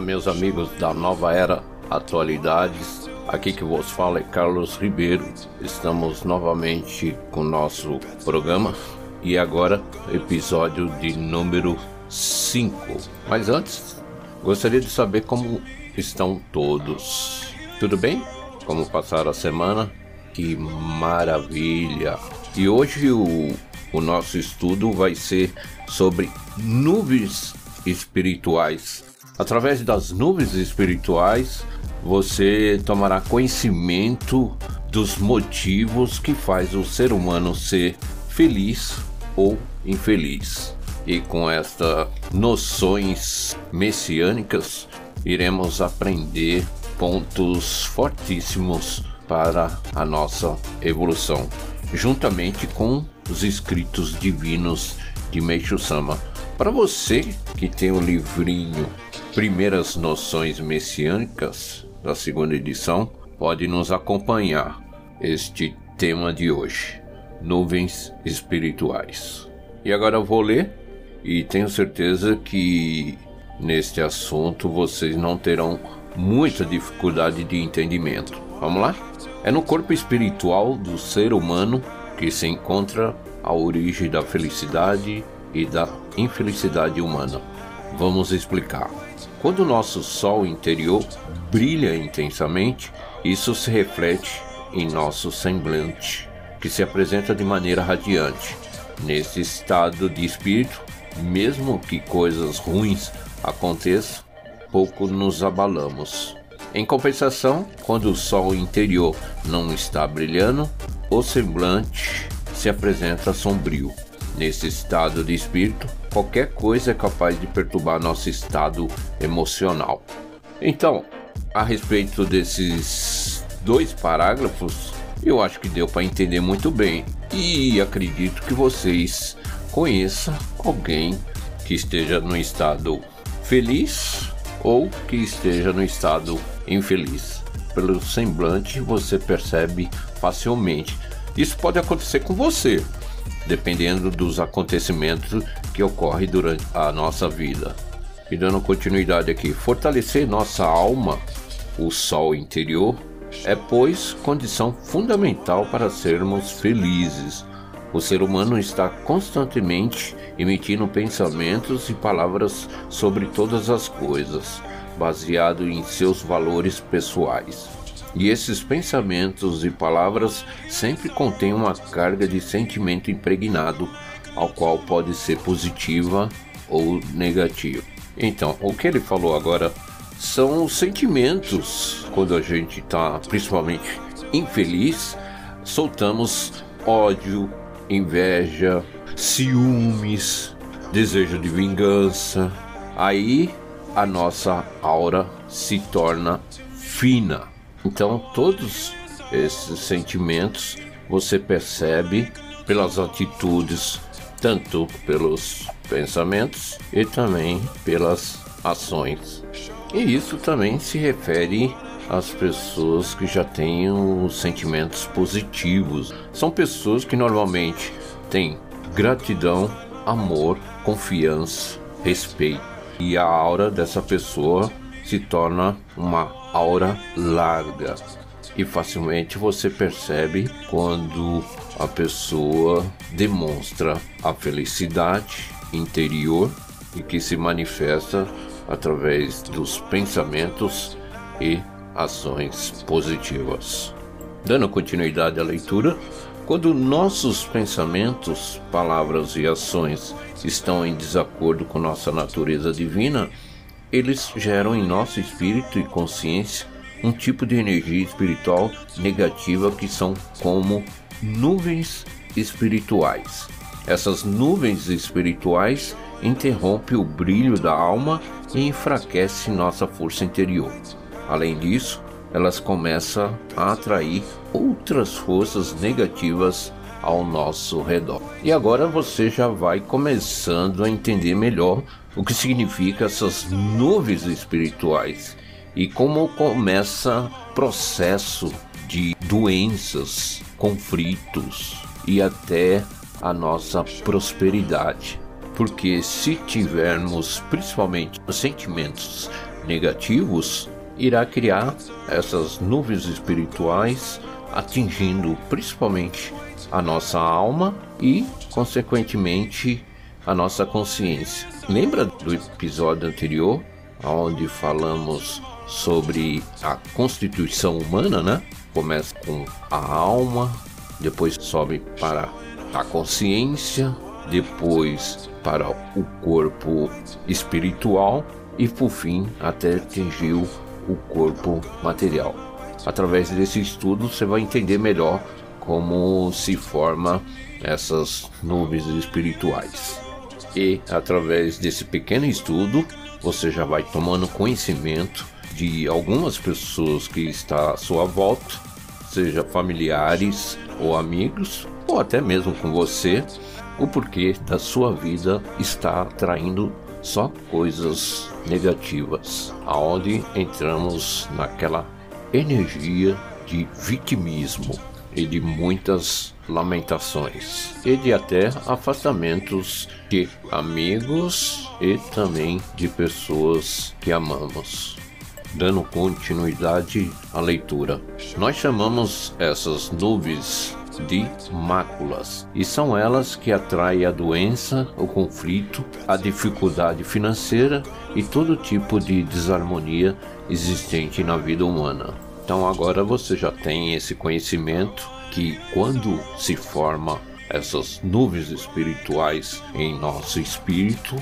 Olá, meus amigos da Nova Era Atualidades. Aqui que vos fala é Carlos Ribeiro. Estamos novamente com nosso programa e agora episódio de número 5. Mas antes, gostaria de saber como estão todos. Tudo bem? Como passaram a semana? Que maravilha! E hoje o, o nosso estudo vai ser sobre nuvens espirituais Através das nuvens espirituais, você tomará conhecimento dos motivos que faz o ser humano ser feliz ou infeliz. E com estas noções messiânicas, iremos aprender pontos fortíssimos para a nossa evolução, juntamente com os escritos divinos de Meixo Sama. Para você que tem o livrinho Primeiras Noções Messiânicas, da segunda edição, pode nos acompanhar este tema de hoje: Nuvens Espirituais. E agora eu vou ler e tenho certeza que neste assunto vocês não terão muita dificuldade de entendimento. Vamos lá? É no corpo espiritual do ser humano que se encontra a origem da felicidade e da infelicidade humana. Vamos explicar. Quando o nosso Sol interior brilha intensamente, isso se reflete em nosso semblante, que se apresenta de maneira radiante. Nesse estado de espírito, mesmo que coisas ruins aconteçam, pouco nos abalamos. Em compensação, quando o sol interior não está brilhando, o semblante se apresenta sombrio. Nesse estado de espírito, qualquer coisa é capaz de perturbar nosso estado emocional. Então, a respeito desses dois parágrafos, eu acho que deu para entender muito bem e acredito que vocês conheçam alguém que esteja no estado feliz ou que esteja no estado infeliz. Pelo semblante você percebe facilmente. Isso pode acontecer com você, dependendo dos acontecimentos que ocorrem durante a nossa vida. E dando continuidade aqui, fortalecer nossa alma, o sol interior, é, pois, condição fundamental para sermos felizes. O ser humano está constantemente emitindo pensamentos e palavras sobre todas as coisas, baseado em seus valores pessoais. E esses pensamentos e palavras sempre contêm uma carga de sentimento impregnado, ao qual pode ser positiva ou negativa. Então, o que ele falou agora são os sentimentos. Quando a gente está principalmente infeliz, soltamos ódio, inveja, ciúmes, desejo de vingança. Aí a nossa aura se torna fina. Então, todos esses sentimentos você percebe pelas atitudes, tanto pelos pensamentos e também pelas ações. E isso também se refere às pessoas que já têm os sentimentos positivos. São pessoas que normalmente têm gratidão, amor, confiança, respeito. E a aura dessa pessoa se torna uma aura larga e facilmente você percebe quando a pessoa demonstra a felicidade interior e que se manifesta através dos pensamentos e ações positivas. Dando continuidade à leitura, quando nossos pensamentos, palavras e ações estão em desacordo com nossa natureza divina, eles geram em nosso espírito e consciência um tipo de energia espiritual negativa que são como nuvens espirituais. Essas nuvens espirituais interrompem o brilho da alma e enfraquecem nossa força interior. Além disso, elas começam a atrair outras forças negativas ao nosso redor. E agora você já vai começando a entender melhor o que significa essas nuvens espirituais e como começa processo de doenças, conflitos e até a nossa prosperidade. Porque se tivermos principalmente sentimentos negativos, irá criar essas nuvens espirituais atingindo principalmente a nossa alma e, consequentemente, a nossa consciência. Lembra do episódio anterior, onde falamos sobre a constituição humana, né? Começa com a alma, depois sobe para a consciência, depois para o corpo espiritual e por fim até atingir o corpo material. Através desse estudo você vai entender melhor como se forma essas nuvens espirituais. E através desse pequeno estudo, você já vai tomando conhecimento de algumas pessoas que está à sua volta, seja familiares ou amigos, ou até mesmo com você, o porquê da sua vida está atraindo só coisas negativas, aonde entramos naquela energia de vitimismo e de muitas lamentações e de até afastamentos de amigos e também de pessoas que amamos. Dando continuidade à leitura, nós chamamos essas nuvens de máculas, e são elas que atraem a doença, o conflito, a dificuldade financeira e todo tipo de desarmonia existente na vida humana. Então agora você já tem esse conhecimento que quando se forma essas nuvens espirituais em nosso espírito,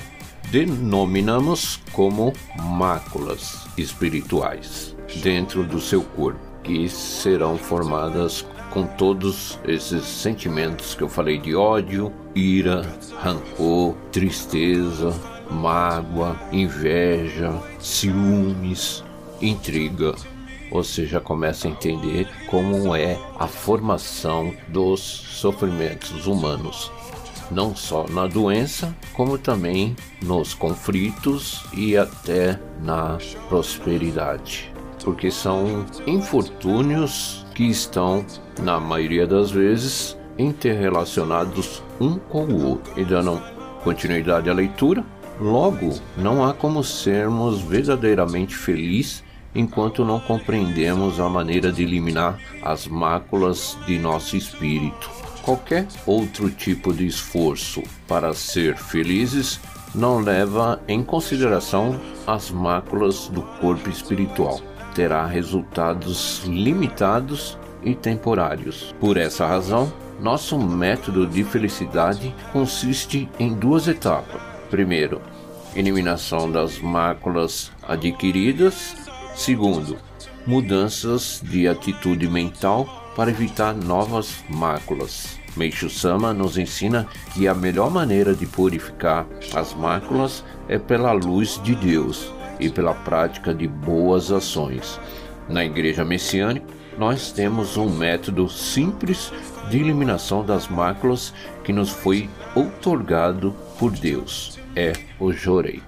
denominamos como máculas espirituais dentro do seu corpo, que serão formadas com todos esses sentimentos que eu falei de ódio, ira, rancor, tristeza, mágoa, inveja, ciúmes, intriga, você já começa a entender como é a formação dos sofrimentos humanos, não só na doença, como também nos conflitos e até na prosperidade, porque são infortúnios que estão, na maioria das vezes, interrelacionados um com o outro. E dando continuidade à leitura, logo não há como sermos verdadeiramente felizes enquanto não compreendemos a maneira de eliminar as máculas de nosso espírito. Qualquer outro tipo de esforço para ser felizes não leva em consideração as máculas do corpo espiritual. Terá resultados limitados e temporários. Por essa razão, nosso método de felicidade consiste em duas etapas. Primeiro, eliminação das máculas adquiridas Segundo, mudanças de atitude mental para evitar novas máculas. Meishu Sama nos ensina que a melhor maneira de purificar as máculas é pela luz de Deus e pela prática de boas ações. Na Igreja Messiânica, nós temos um método simples de eliminação das máculas que nos foi outorgado por Deus. É o Jorei.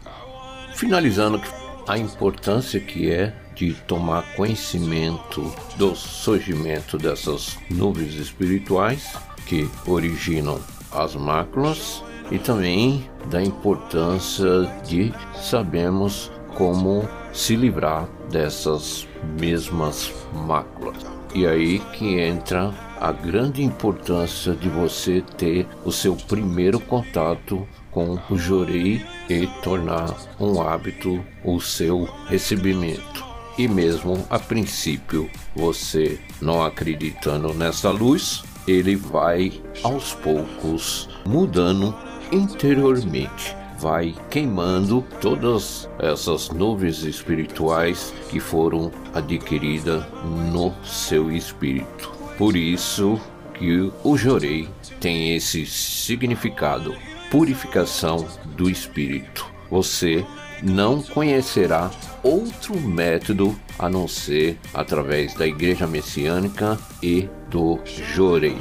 Finalizando a importância que é de tomar conhecimento do surgimento dessas nuvens espirituais que originam as máculas e também da importância de sabermos como se livrar dessas mesmas máculas. E aí que entra a grande importância de você ter o seu primeiro contato com o jorei e tornar um hábito o seu recebimento. E mesmo a princípio, você não acreditando nessa luz, ele vai aos poucos mudando interiormente vai queimando todas essas nuvens espirituais que foram adquiridas no seu espírito. Por isso que o Jorei tem esse significado, purificação do espírito. Você não conhecerá outro método a não ser através da Igreja Messiânica e do Jorei.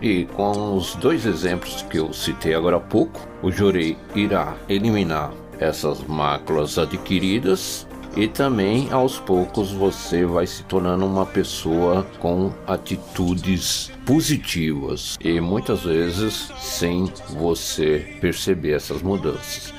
E com os dois exemplos que eu citei agora há pouco, o Jorei irá eliminar essas máculas adquiridas e também aos poucos você vai se tornando uma pessoa com atitudes positivas e muitas vezes sem você perceber essas mudanças.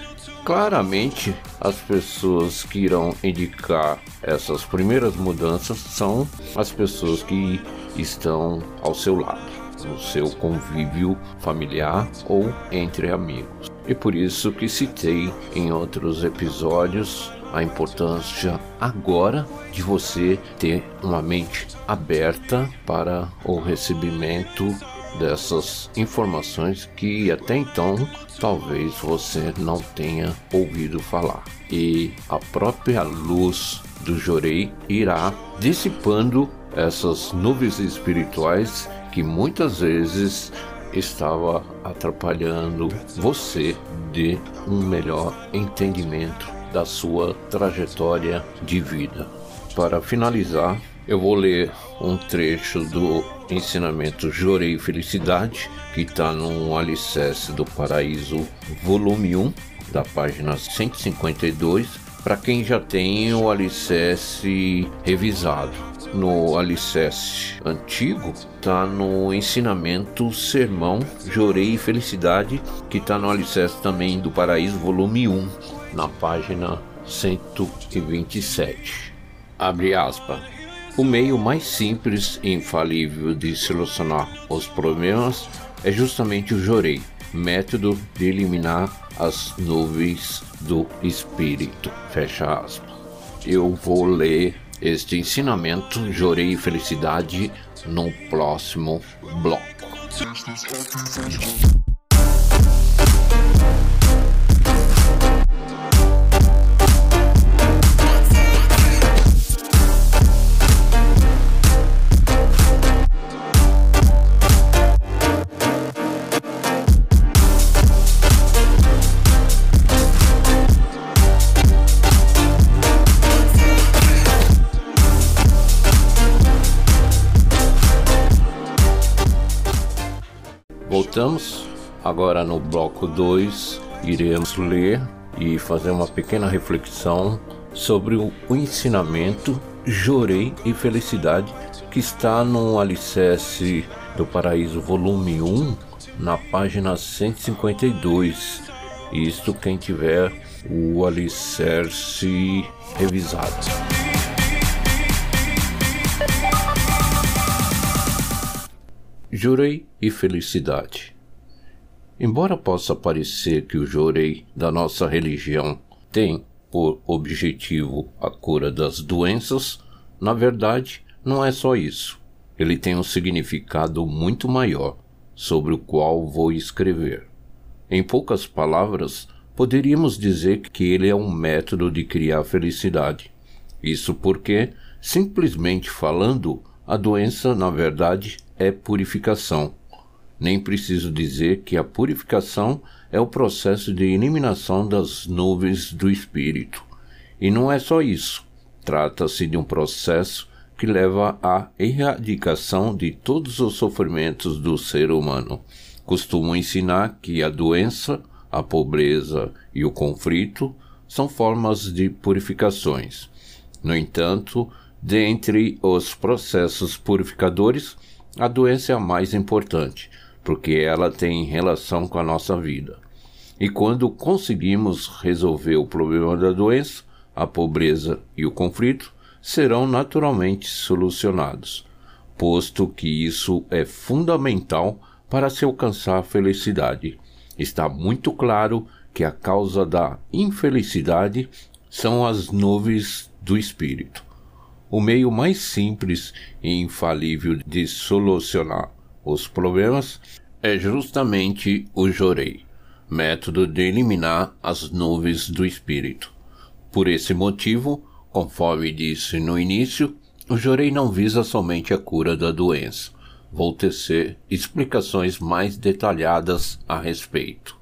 Claramente as pessoas que irão indicar essas primeiras mudanças são as pessoas que estão ao seu lado, no seu convívio familiar ou entre amigos. E por isso que citei em outros episódios a importância agora de você ter uma mente aberta para o recebimento dessas informações que até então talvez você não tenha ouvido falar. E a própria luz do Jorei irá dissipando essas nuvens espirituais que muitas vezes estava atrapalhando você de um melhor entendimento da sua trajetória de vida. Para finalizar, eu vou ler um trecho do ensinamento Jorei Felicidade, que está no Alicerce do Paraíso, volume 1, da página 152, para quem já tem o alicerce revisado. No alicerce antigo, está no ensinamento Sermão Jorei Felicidade, que está no alicerce também do Paraíso, volume 1, na página 127. Abre aspas. O meio mais simples e infalível de solucionar os problemas é justamente o jorei, método de eliminar as nuvens do espírito. Fecha aspas. Eu vou ler este ensinamento, jorei e felicidade, no próximo bloco. Voltamos agora no bloco 2, iremos ler e fazer uma pequena reflexão sobre o ensinamento Jorei e Felicidade que está no Alicerce do Paraíso, volume 1, na página 152. Isto quem tiver o Alicerce revisado. Jurei e felicidade. Embora possa parecer que o jurei da nossa religião tem por objetivo a cura das doenças, na verdade não é só isso. Ele tem um significado muito maior, sobre o qual vou escrever. Em poucas palavras, poderíamos dizer que ele é um método de criar felicidade. Isso porque, simplesmente falando, a doença, na verdade, é purificação. Nem preciso dizer que a purificação é o processo de eliminação das nuvens do espírito. E não é só isso. Trata-se de um processo que leva à erradicação de todos os sofrimentos do ser humano. Costumo ensinar que a doença, a pobreza e o conflito são formas de purificações. No entanto, dentre os processos purificadores, a doença é a mais importante, porque ela tem relação com a nossa vida. E quando conseguimos resolver o problema da doença, a pobreza e o conflito serão naturalmente solucionados, posto que isso é fundamental para se alcançar a felicidade. Está muito claro que a causa da infelicidade são as nuvens do espírito. O meio mais simples e infalível de solucionar os problemas é justamente o jorei, método de eliminar as nuvens do espírito. Por esse motivo, conforme disse no início, o jorei não visa somente a cura da doença. Vou tecer explicações mais detalhadas a respeito.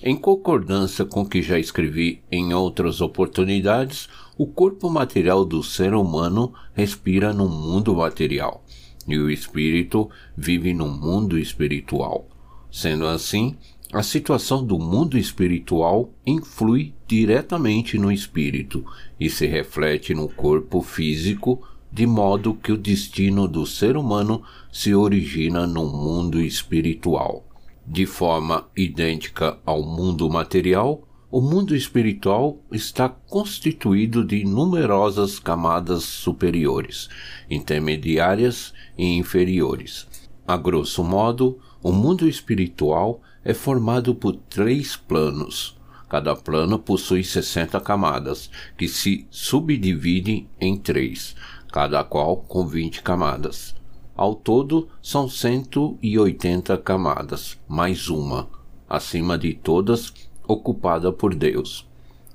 Em concordância com o que já escrevi em outras oportunidades, o corpo material do ser humano respira no mundo material e o espírito vive no mundo espiritual. Sendo assim, a situação do mundo espiritual influi diretamente no espírito e se reflete no corpo físico, de modo que o destino do ser humano se origina no mundo espiritual. De forma idêntica ao mundo material, o mundo espiritual está constituído de numerosas camadas superiores, intermediárias e inferiores. A grosso modo, o mundo espiritual é formado por três planos. Cada plano possui 60 camadas, que se subdividem em três, cada qual com 20 camadas. Ao todo, são 180 camadas, mais uma, acima de todas, ocupada por Deus.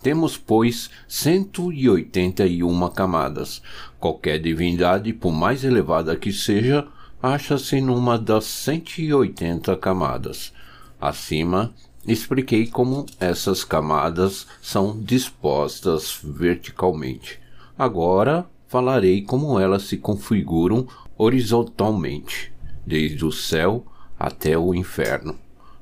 Temos, pois, 181 camadas. Qualquer divindade, por mais elevada que seja, acha-se numa das 180 camadas. Acima, expliquei como essas camadas são dispostas verticalmente. Agora falarei como elas se configuram horizontalmente, desde o céu até o inferno.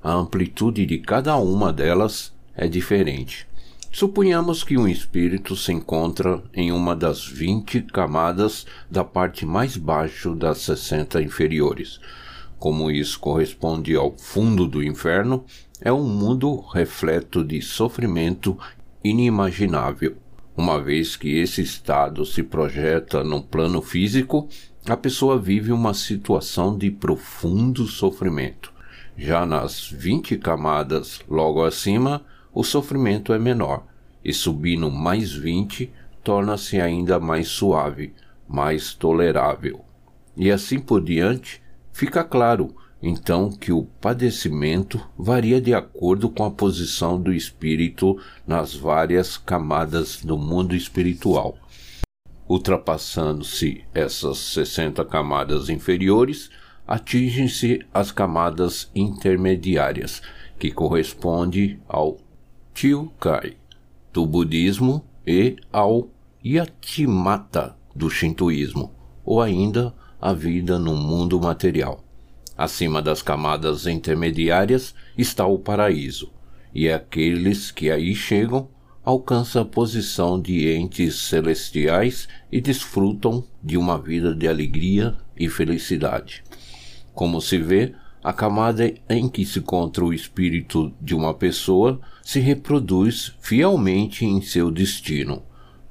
A amplitude de cada uma delas é diferente. Suponhamos que um espírito se encontra em uma das 20 camadas da parte mais baixa das 60 inferiores. Como isso corresponde ao fundo do inferno, é um mundo repleto de sofrimento inimaginável. Uma vez que esse estado se projeta no plano físico, a pessoa vive uma situação de profundo sofrimento. Já nas 20 camadas logo acima, o sofrimento é menor, e subindo mais 20, torna-se ainda mais suave, mais tolerável. E assim por diante, fica claro, então, que o padecimento varia de acordo com a posição do espírito nas várias camadas do mundo espiritual. Ultrapassando-se essas 60 camadas inferiores, atingem-se as camadas intermediárias, que corresponde ao Kyukai do budismo e ao Yatimata do shintoísmo, ou ainda a vida no mundo material. Acima das camadas intermediárias está o paraíso, e aqueles que aí chegam alcançam a posição de entes celestiais e desfrutam de uma vida de alegria e felicidade. Como se vê, a camada em que se encontra o espírito de uma pessoa se reproduz fielmente em seu destino.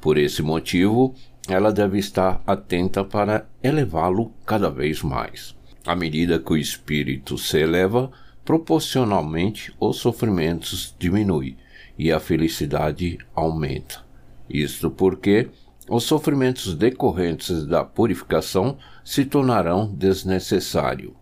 Por esse motivo, ela deve estar atenta para elevá-lo cada vez mais. À medida que o espírito se eleva, proporcionalmente os sofrimentos diminuem e a felicidade aumenta. Isto porque os sofrimentos decorrentes da purificação se tornarão desnecessários.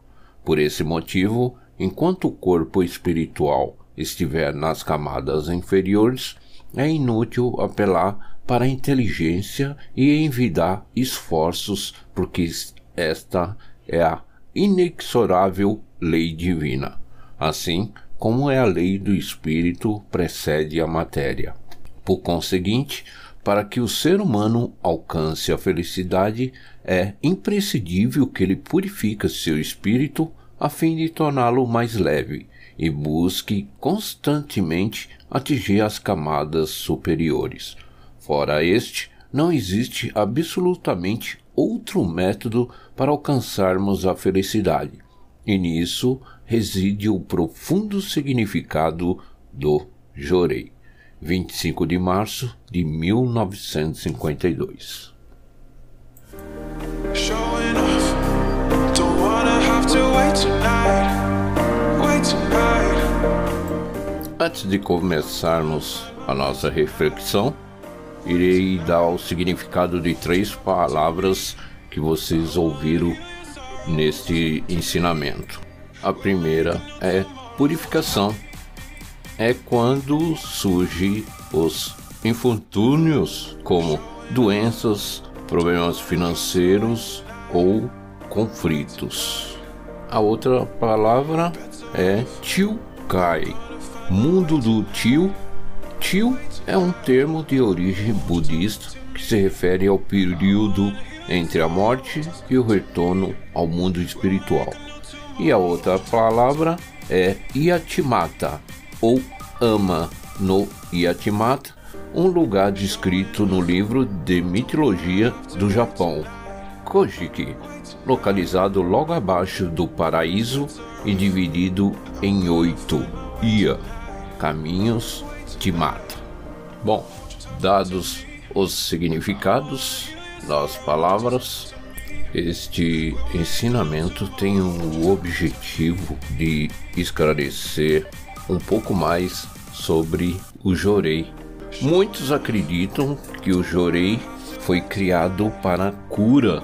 Por esse motivo, enquanto o corpo espiritual estiver nas camadas inferiores, é inútil apelar para a inteligência e envidar esforços, porque esta é a inexorável lei divina. Assim, como é a lei do espírito precede a matéria. Por conseguinte, para que o ser humano alcance a felicidade, é imprescindível que ele purifique seu espírito a fim de torná-lo mais leve e busque constantemente atingir as camadas superiores. Fora este, não existe absolutamente outro método para alcançarmos a felicidade, e nisso reside o profundo significado do Jorei, 25 de março de 1952. Antes de começarmos a nossa reflexão, irei dar o significado de três palavras que vocês ouviram neste ensinamento. A primeira é purificação. É quando surgem os infortúnios como doenças, problemas financeiros ou conflitos. A outra palavra é Tilkai, mundo do Tio. Tio é um termo de origem budista que se refere ao período entre a morte e o retorno ao mundo espiritual. E a outra palavra é Yatimata, ou Ama no Yatimata, um lugar descrito no livro de mitologia do Japão, Kojiki, localizado logo abaixo do paraíso e dividido em oito Ia, caminhos estimada. Bom, dados os significados das palavras, este ensinamento tem o objetivo de esclarecer um pouco mais sobre o jorei. Muitos acreditam que o jorei foi criado para cura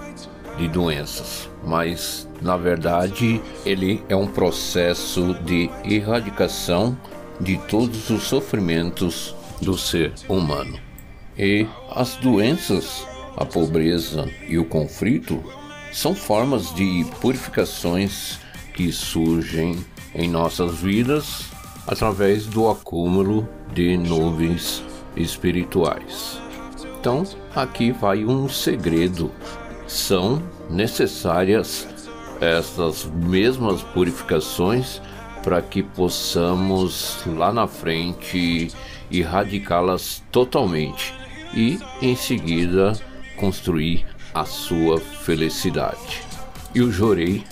de doenças, mas na verdade ele é um processo de erradicação de todos os sofrimentos do ser humano. E as doenças, a pobreza e o conflito são formas de purificações que surgem em nossas vidas através do acúmulo de nuvens espirituais. Então, aqui vai um segredo. São necessárias essas mesmas purificações para que possamos lá na frente erradicá-las totalmente e em seguida construir a sua felicidade. E o Jorei,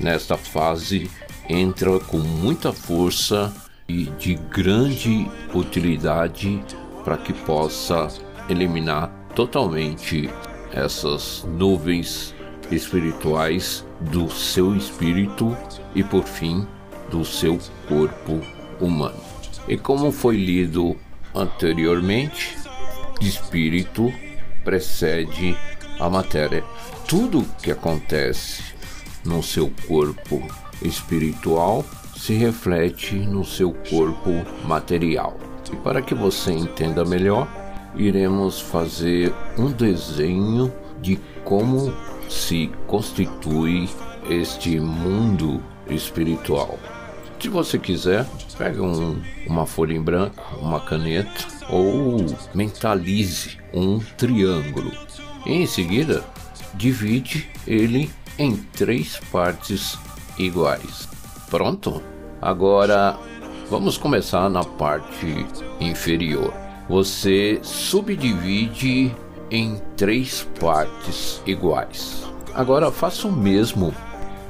nesta fase, entra com muita força e de grande utilidade para que possa eliminar totalmente essas nuvens espirituais do seu espírito e por fim do seu corpo humano. E como foi lido anteriormente, espírito precede a matéria. Tudo que acontece no seu corpo espiritual se reflete no seu corpo material. E para que você entenda melhor, iremos fazer um desenho de como se constitui este mundo espiritual. Se você quiser, pega um, uma folha em branco, uma caneta ou mentalize um triângulo. E em seguida, divide ele em três partes iguais. Pronto? Agora vamos começar na parte inferior. Você subdivide em três partes iguais. Agora faça o mesmo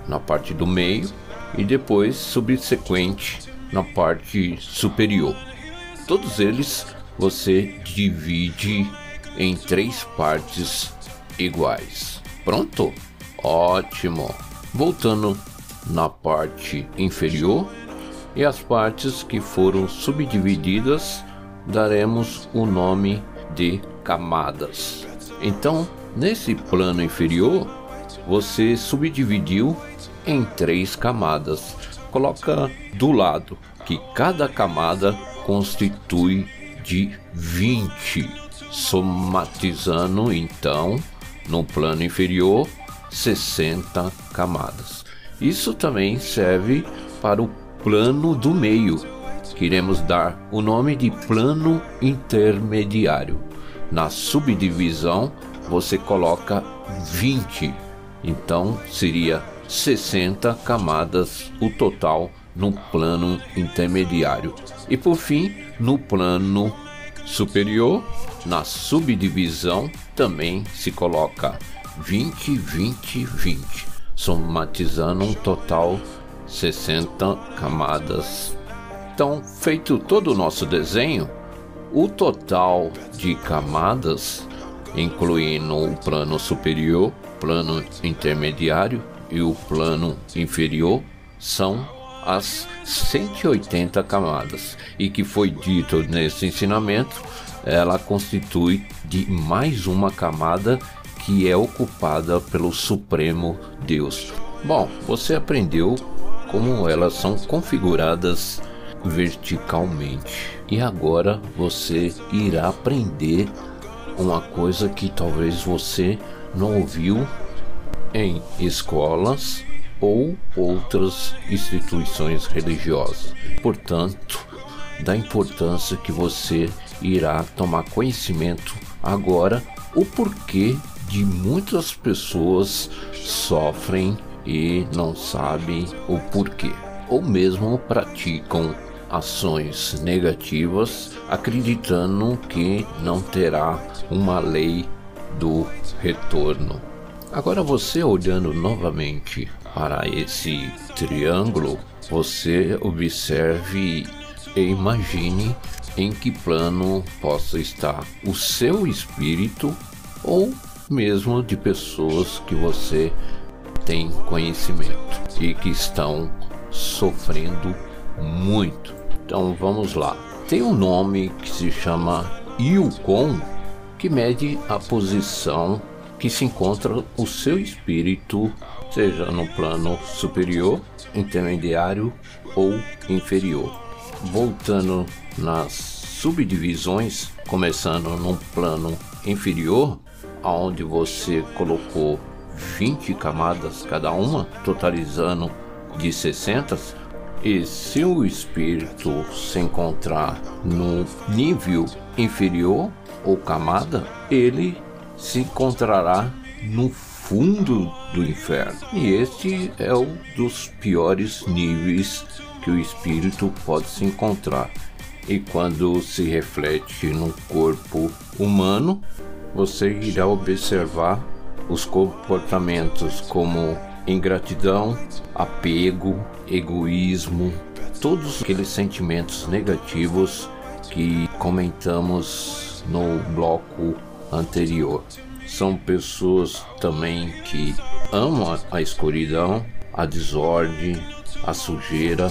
na parte do meio e depois subsequente na parte superior. Todos eles você divide em três partes iguais. Pronto? Ótimo! Voltando na parte inferior e as partes que foram subdivididas daremos o nome de camadas. Então, nesse plano inferior, você subdividiu em três camadas. Coloca do lado que cada camada constitui de 20, somatizando então no plano inferior 60 camadas. Isso também serve para o plano do meio, que iremos dar o nome de plano intermediário. Na subdivisão você coloca 20, então seria 60 camadas o total no plano intermediário. E por fim, no plano superior, na subdivisão, também se coloca 20, 20, 20, somatizando um total 60 camadas. Então, feito todo o nosso desenho, o total de camadas, incluindo o plano superior, plano intermediário e o plano inferior, são as 180 camadas. E que foi dito nesse ensinamento, ela constitui de mais uma camada que é ocupada pelo Supremo Deus. Bom, você aprendeu como elas são configuradas verticalmente. E agora você irá aprender uma coisa que talvez você não ouviu em escolas ou outras instituições religiosas. Portanto, da importância que você irá tomar conhecimento agora o porquê de muitas pessoas sofrem e não sabem o porquê, ou mesmo praticam ações negativas acreditando que não terá uma lei do retorno. Agora você olhando novamente para esse triângulo, você observe e imagine em que plano possa estar o seu espírito ou mesmo de pessoas que você tem conhecimento e que estão sofrendo muito. Então vamos lá. Tem um nome que se chama Yukon, que mede a posição que se encontra o seu espírito, seja no plano superior, intermediário ou inferior. Voltando nas subdivisões, começando num plano inferior, aonde você colocou 20 camadas cada uma, totalizando de 60, e se o espírito se encontrar no nível inferior ou camada, ele se encontrará no fundo do inferno. E este é um dos piores níveis que o espírito pode se encontrar. E quando se reflete no corpo humano, você irá observar os comportamentos como ingratidão, apego, egoísmo, todos aqueles sentimentos negativos que comentamos no bloco anterior. São pessoas também que amam a escuridão, a desordem, a sujeira,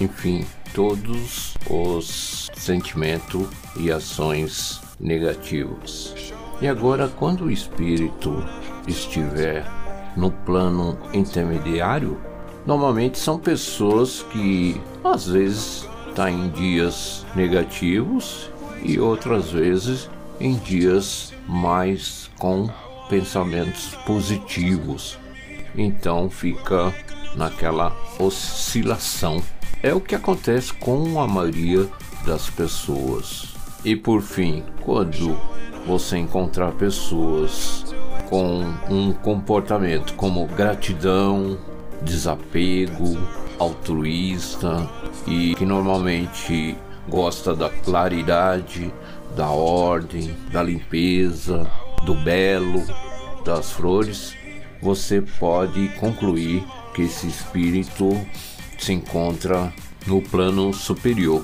enfim, todos os sentimentos e ações negativos. E agora, quando o espírito estiver no plano intermediário, normalmente são pessoas que às vezes estão tá em dias negativos e outras vezes em dias mais com pensamentos positivos. Então fica naquela oscilação. É o que acontece com a maioria das pessoas. E por fim, quando você encontrar pessoas com um comportamento como gratidão, desapego, altruísta e que normalmente gosta da claridade, da ordem, da limpeza, do belo, das flores, você pode concluir que esse espírito se encontra no plano superior.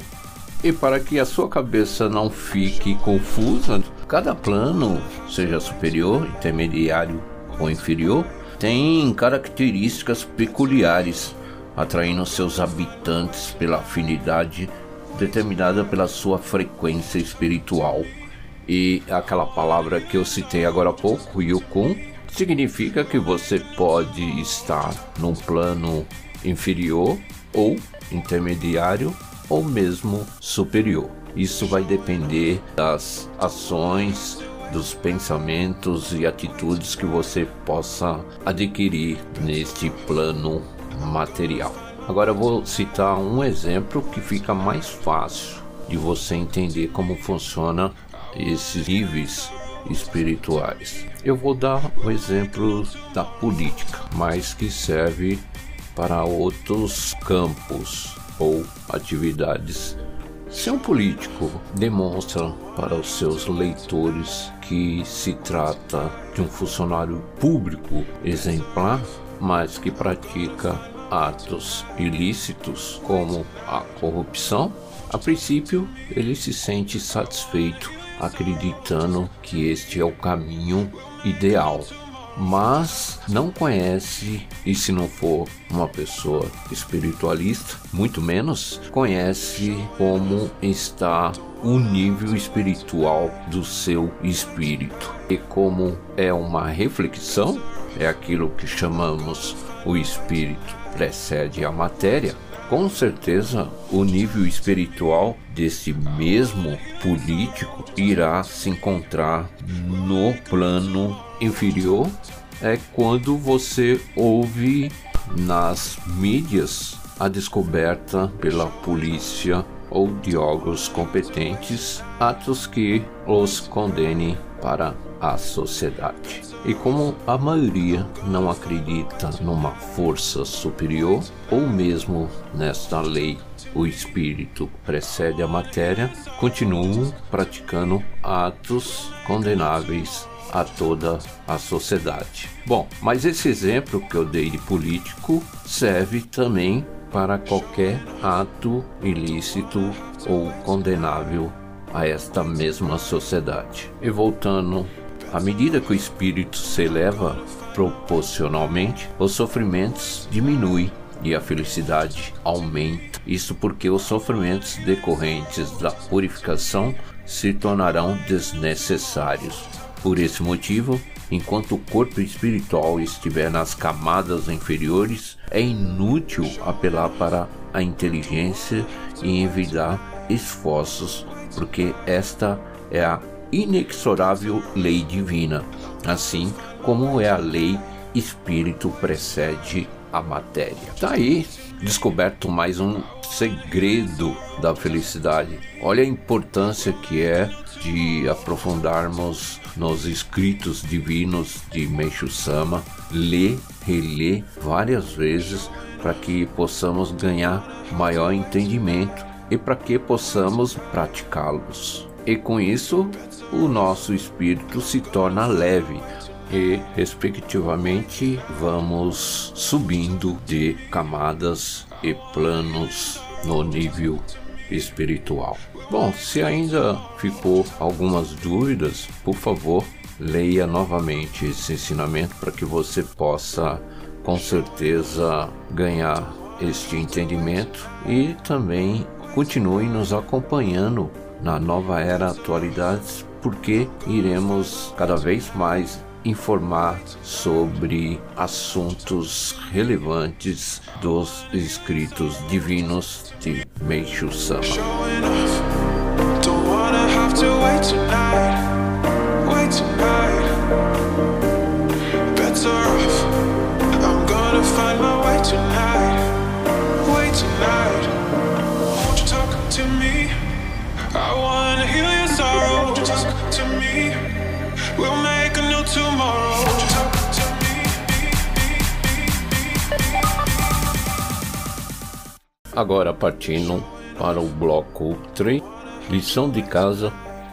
E para que a sua cabeça não fique confusa, cada plano, seja superior, intermediário ou inferior, tem características peculiares, atraindo seus habitantes pela afinidade determinada pela sua frequência espiritual. E aquela palavra que eu citei agora há pouco, Yukun, significa que você pode estar num plano inferior ou intermediário ou mesmo superior. Isso vai depender das ações, dos pensamentos e atitudes que você possa adquirir neste plano material. Agora eu vou citar um exemplo que fica mais fácil de você entender como funciona esses níveis espirituais. Eu vou dar o exemplo da política, mas que serve para outros campos ou atividades. Se um político demonstra para os seus leitores que se trata de um funcionário público exemplar, mas que pratica atos ilícitos como a corrupção, a princípio ele se sente satisfeito acreditando que este é o caminho ideal mas não conhece, e se não for uma pessoa espiritualista, muito menos, conhece como está o nível espiritual do seu espírito. E como é uma reflexão, é aquilo que chamamos o espírito precede a matéria, com certeza o nível espiritual desse mesmo político irá se encontrar no plano inferior é quando você ouve nas mídias a descoberta pela polícia ou de órgãos competentes atos que os condenem para a sociedade. E como a maioria não acredita numa força superior, ou mesmo nesta lei, o espírito precede a matéria, continuam praticando atos condenáveis a toda a sociedade. Bom, mas esse exemplo que eu dei de político serve também para qualquer ato ilícito ou condenável a esta mesma sociedade. E voltando, à medida que o espírito se eleva proporcionalmente, os sofrimentos diminuem e a felicidade aumenta. Isso porque os sofrimentos decorrentes da purificação se tornarão desnecessários. Por esse motivo, enquanto o corpo espiritual estiver nas camadas inferiores, é inútil apelar para a inteligência e envidar esforços, porque esta é a inexorável lei divina, assim como é a lei espírito precede a matéria. Tá aí descoberto mais um segredo da felicidade. Olha a importância que é de aprofundarmos nos escritos divinos de Meishu Sama, ler, reler várias vezes para que possamos ganhar maior entendimento e para que possamos praticá-los. E com isso, o nosso espírito se torna leve, e, respectivamente, vamos subindo de camadas e planos no nível espiritual. Bom, se ainda ficou algumas dúvidas, por favor, leia novamente esse ensinamento para que você possa com certeza ganhar este entendimento e também continue nos acompanhando na nova era atualidades porque iremos cada vez mais informar sobre assuntos relevantes dos escritos divinos de Meishu Sama. Agora partindo para o bloco 3, lição de casa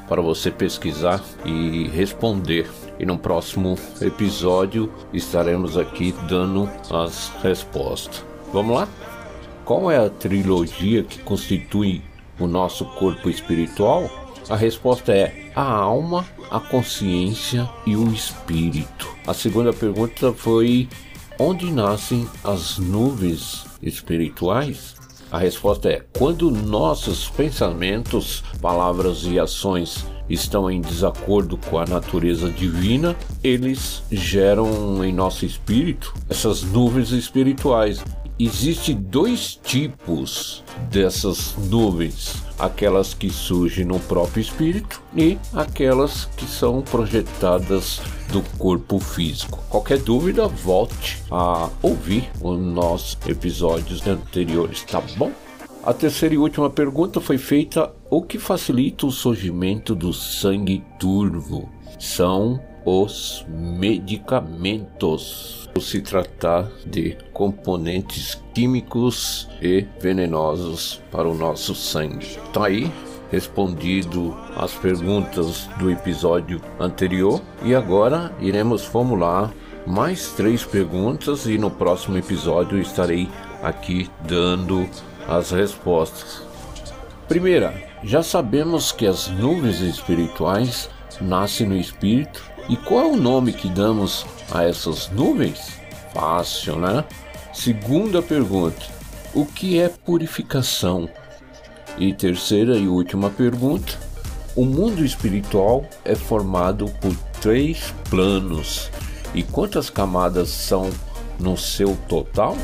para você pesquisar e responder. E no próximo episódio estaremos aqui dando as respostas. Vamos lá? Qual é a trilogia que constitui o nosso corpo espiritual? A resposta é a alma, a consciência e o espírito. A segunda pergunta foi onde nascem as nuvens espirituais? A resposta é: quando nossos pensamentos, palavras e ações estão em desacordo com a natureza divina, eles geram em nosso espírito essas nuvens espirituais. Existem dois tipos dessas nuvens: aquelas que surgem no próprio espírito e aquelas que são projetadas do corpo físico. Qualquer dúvida, volte a ouvir os nossos episódios anteriores, tá bom? A terceira e última pergunta foi feita: o que facilita o surgimento do sangue turvo? São os medicamentos. Por se tratar de componentes químicos e venenosos para o nosso sangue. Tá aí respondido as perguntas do episódio anterior e agora iremos formular mais três perguntas e no próximo episódio estarei aqui dando as respostas. Primeira, já sabemos que as nuvens espirituais nascem no espírito e qual é o nome que damos a essas nuvens? Fácil, né? Segunda pergunta: o que é purificação? E terceira e última pergunta: o mundo espiritual é formado por três planos. E quantas camadas são no seu total?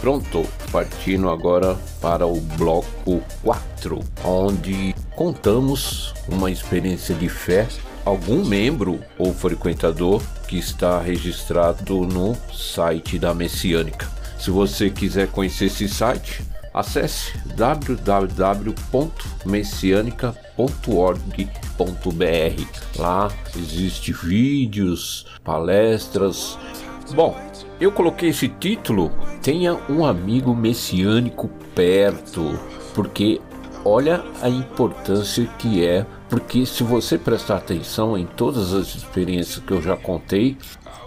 Pronto, partindo agora para o bloco 4, onde contamos uma experiência de fé, algum membro ou frequentador que está registrado no site da Messiânica. Se você quiser conhecer esse site, acesse www.messianica.org.br. Lá existe vídeos, palestras. Bom, eu coloquei esse título Tenha um amigo messiânico perto, porque olha a importância que é porque se você prestar atenção em todas as experiências que eu já contei,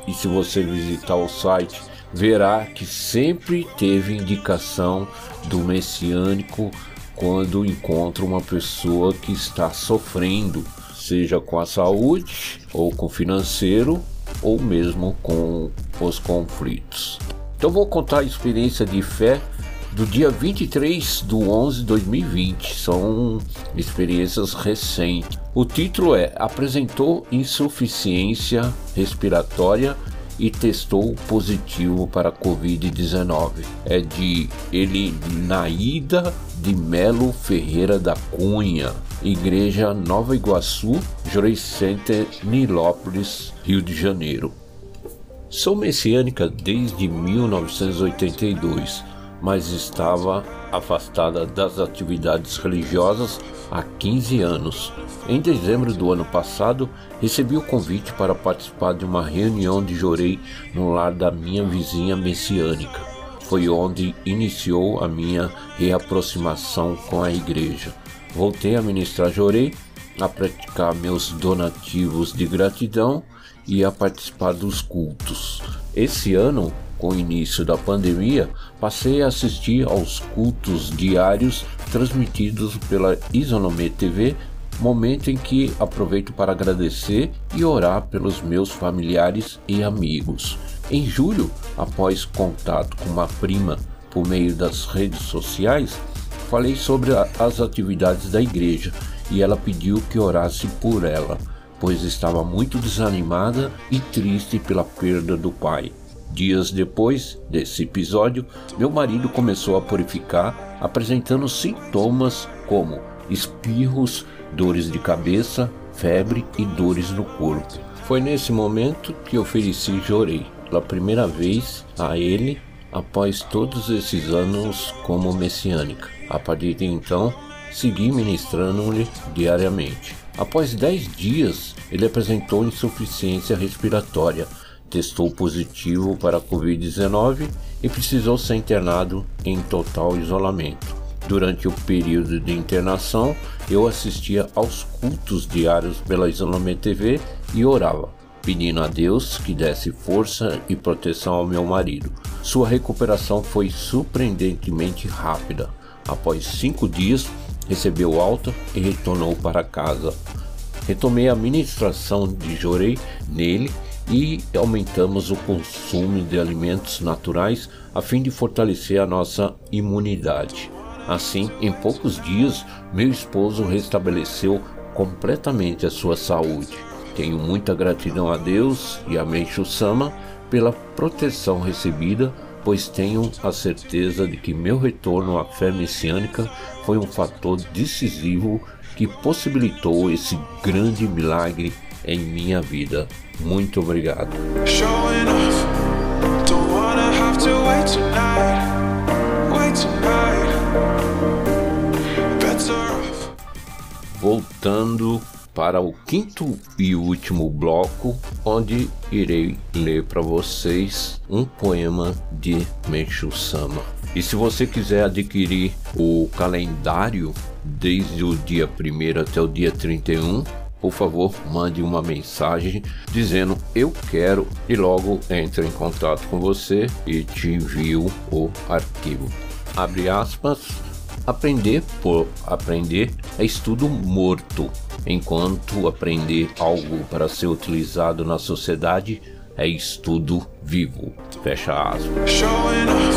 e se você visitar o site, verá que sempre teve indicação do messiânico quando encontra uma pessoa que está sofrendo, seja com a saúde, ou com o financeiro, ou mesmo com os conflitos. Então vou contar a experiência de fé do dia 23 do 11 de 2020. São experiências recentes. O título é Apresentou insuficiência respiratória e testou positivo para Covid-19. É de Elinaída de Melo Ferreira da Cunha, Igreja Nova Iguaçu, Joy Center, Nilópolis, Rio de Janeiro. Sou messiânica desde 1982 mas estava afastada das atividades religiosas há 15 anos. Em dezembro do ano passado, recebi o convite para participar de uma reunião de Jorei no lar da minha vizinha messiânica. Foi onde iniciou a minha reaproximação com a igreja. Voltei a ministrar Jorei, a praticar meus donativos de gratidão e a participar dos cultos. Esse ano com o início da pandemia, passei a assistir aos cultos diários transmitidos pela Isonomê TV, momento em que aproveito para agradecer e orar pelos meus familiares e amigos. Em julho, após contato com uma prima por meio das redes sociais, falei sobre as atividades da igreja e ela pediu que orasse por ela, pois estava muito desanimada e triste pela perda do pai. Dias depois desse episódio, meu marido começou a purificar, apresentando sintomas como espirros, dores de cabeça, febre e dores no corpo. Foi nesse momento que ofereci Jorei pela primeira vez a ele após todos esses anos como messiânica. A partir de então, segui ministrando-lhe diariamente. Após dez dias, ele apresentou insuficiência respiratória testou positivo para a Covid-19 e precisou ser internado em total isolamento. Durante o período de internação, eu assistia aos cultos diários pela Isolamento TV e orava, pedindo a Deus que desse força e proteção ao meu marido. Sua recuperação foi surpreendentemente rápida. Após cinco dias, recebeu alta e retornou para casa. Retomei a ministração de Jorei nele e aumentamos o consumo de alimentos naturais a fim de fortalecer a nossa imunidade. Assim, em poucos dias, meu esposo restabeleceu completamente a sua saúde. Tenho muita gratidão a Deus e a Meixo Sama pela proteção recebida, pois tenho a certeza de que meu retorno à fé messiânica foi um fator decisivo que possibilitou esse grande milagre em minha vida. Muito obrigado. Voltando para o quinto e último bloco, onde irei ler para vocês um poema de Meishu Sama. E se você quiser adquirir o calendário desde o dia 1 até o dia 31, por favor, mande uma mensagem dizendo eu quero e logo entre em contato com você e te envio o arquivo. Abre aspas. Aprender por aprender é estudo morto, enquanto aprender algo para ser utilizado na sociedade é estudo vivo. Fecha aspas.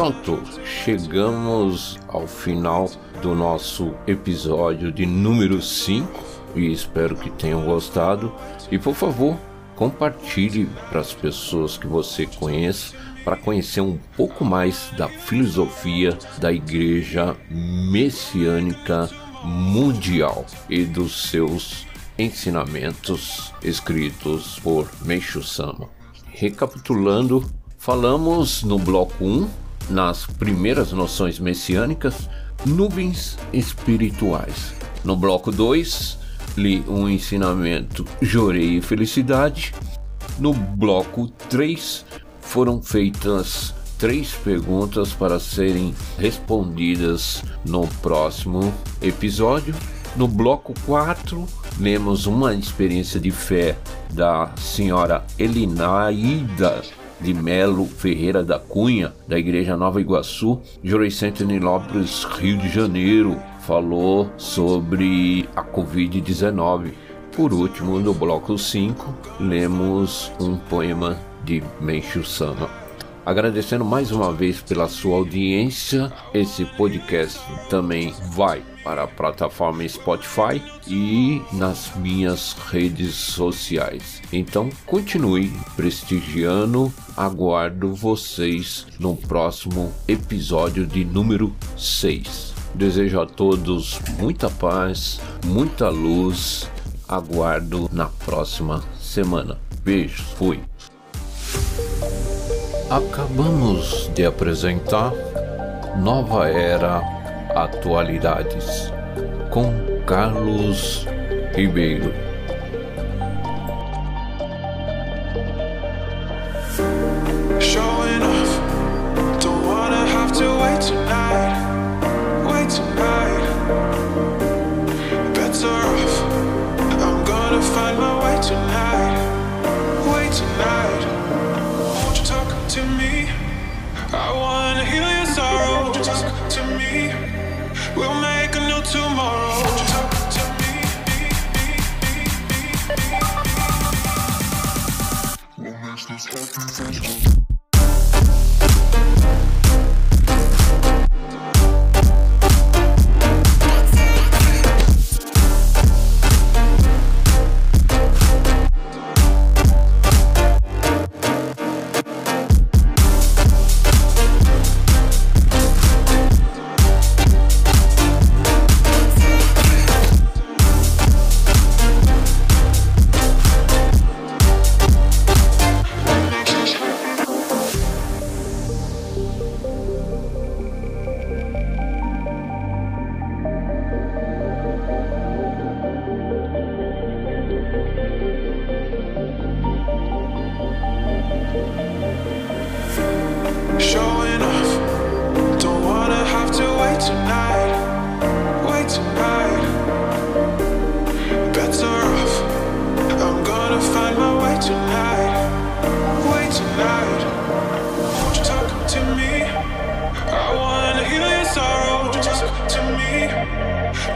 Pronto, chegamos ao final do nosso episódio de número 5 e espero que tenham gostado. E por favor, compartilhe para as pessoas que você conhece para conhecer um pouco mais da filosofia da Igreja Messiânica Mundial e dos seus ensinamentos escritos por Meishu Sama. Recapitulando, falamos no bloco 1 nas primeiras noções messiânicas, nuvens espirituais. No bloco 2, li um ensinamento Jorei e Felicidade. No bloco 3, foram feitas três perguntas para serem respondidas no próximo episódio. No bloco 4, lemos uma experiência de fé da senhora Elinaida de Melo Ferreira da Cunha, da Igreja Nova Iguaçu, Juros Centro Nilópolis, Rio de Janeiro. Falou sobre a Covid-19. Por último, no bloco 5, lemos um poema de Menchu Sama. Agradecendo mais uma vez pela sua audiência, esse podcast também vai para a plataforma Spotify e nas minhas redes sociais. Então continue prestigiando, aguardo vocês no próximo episódio de número 6. Desejo a todos muita paz, muita luz. Aguardo na próxima semana. Beijos, fui. Acabamos de apresentar Nova Era Atualidades com Carlos Ribeiro.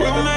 woman.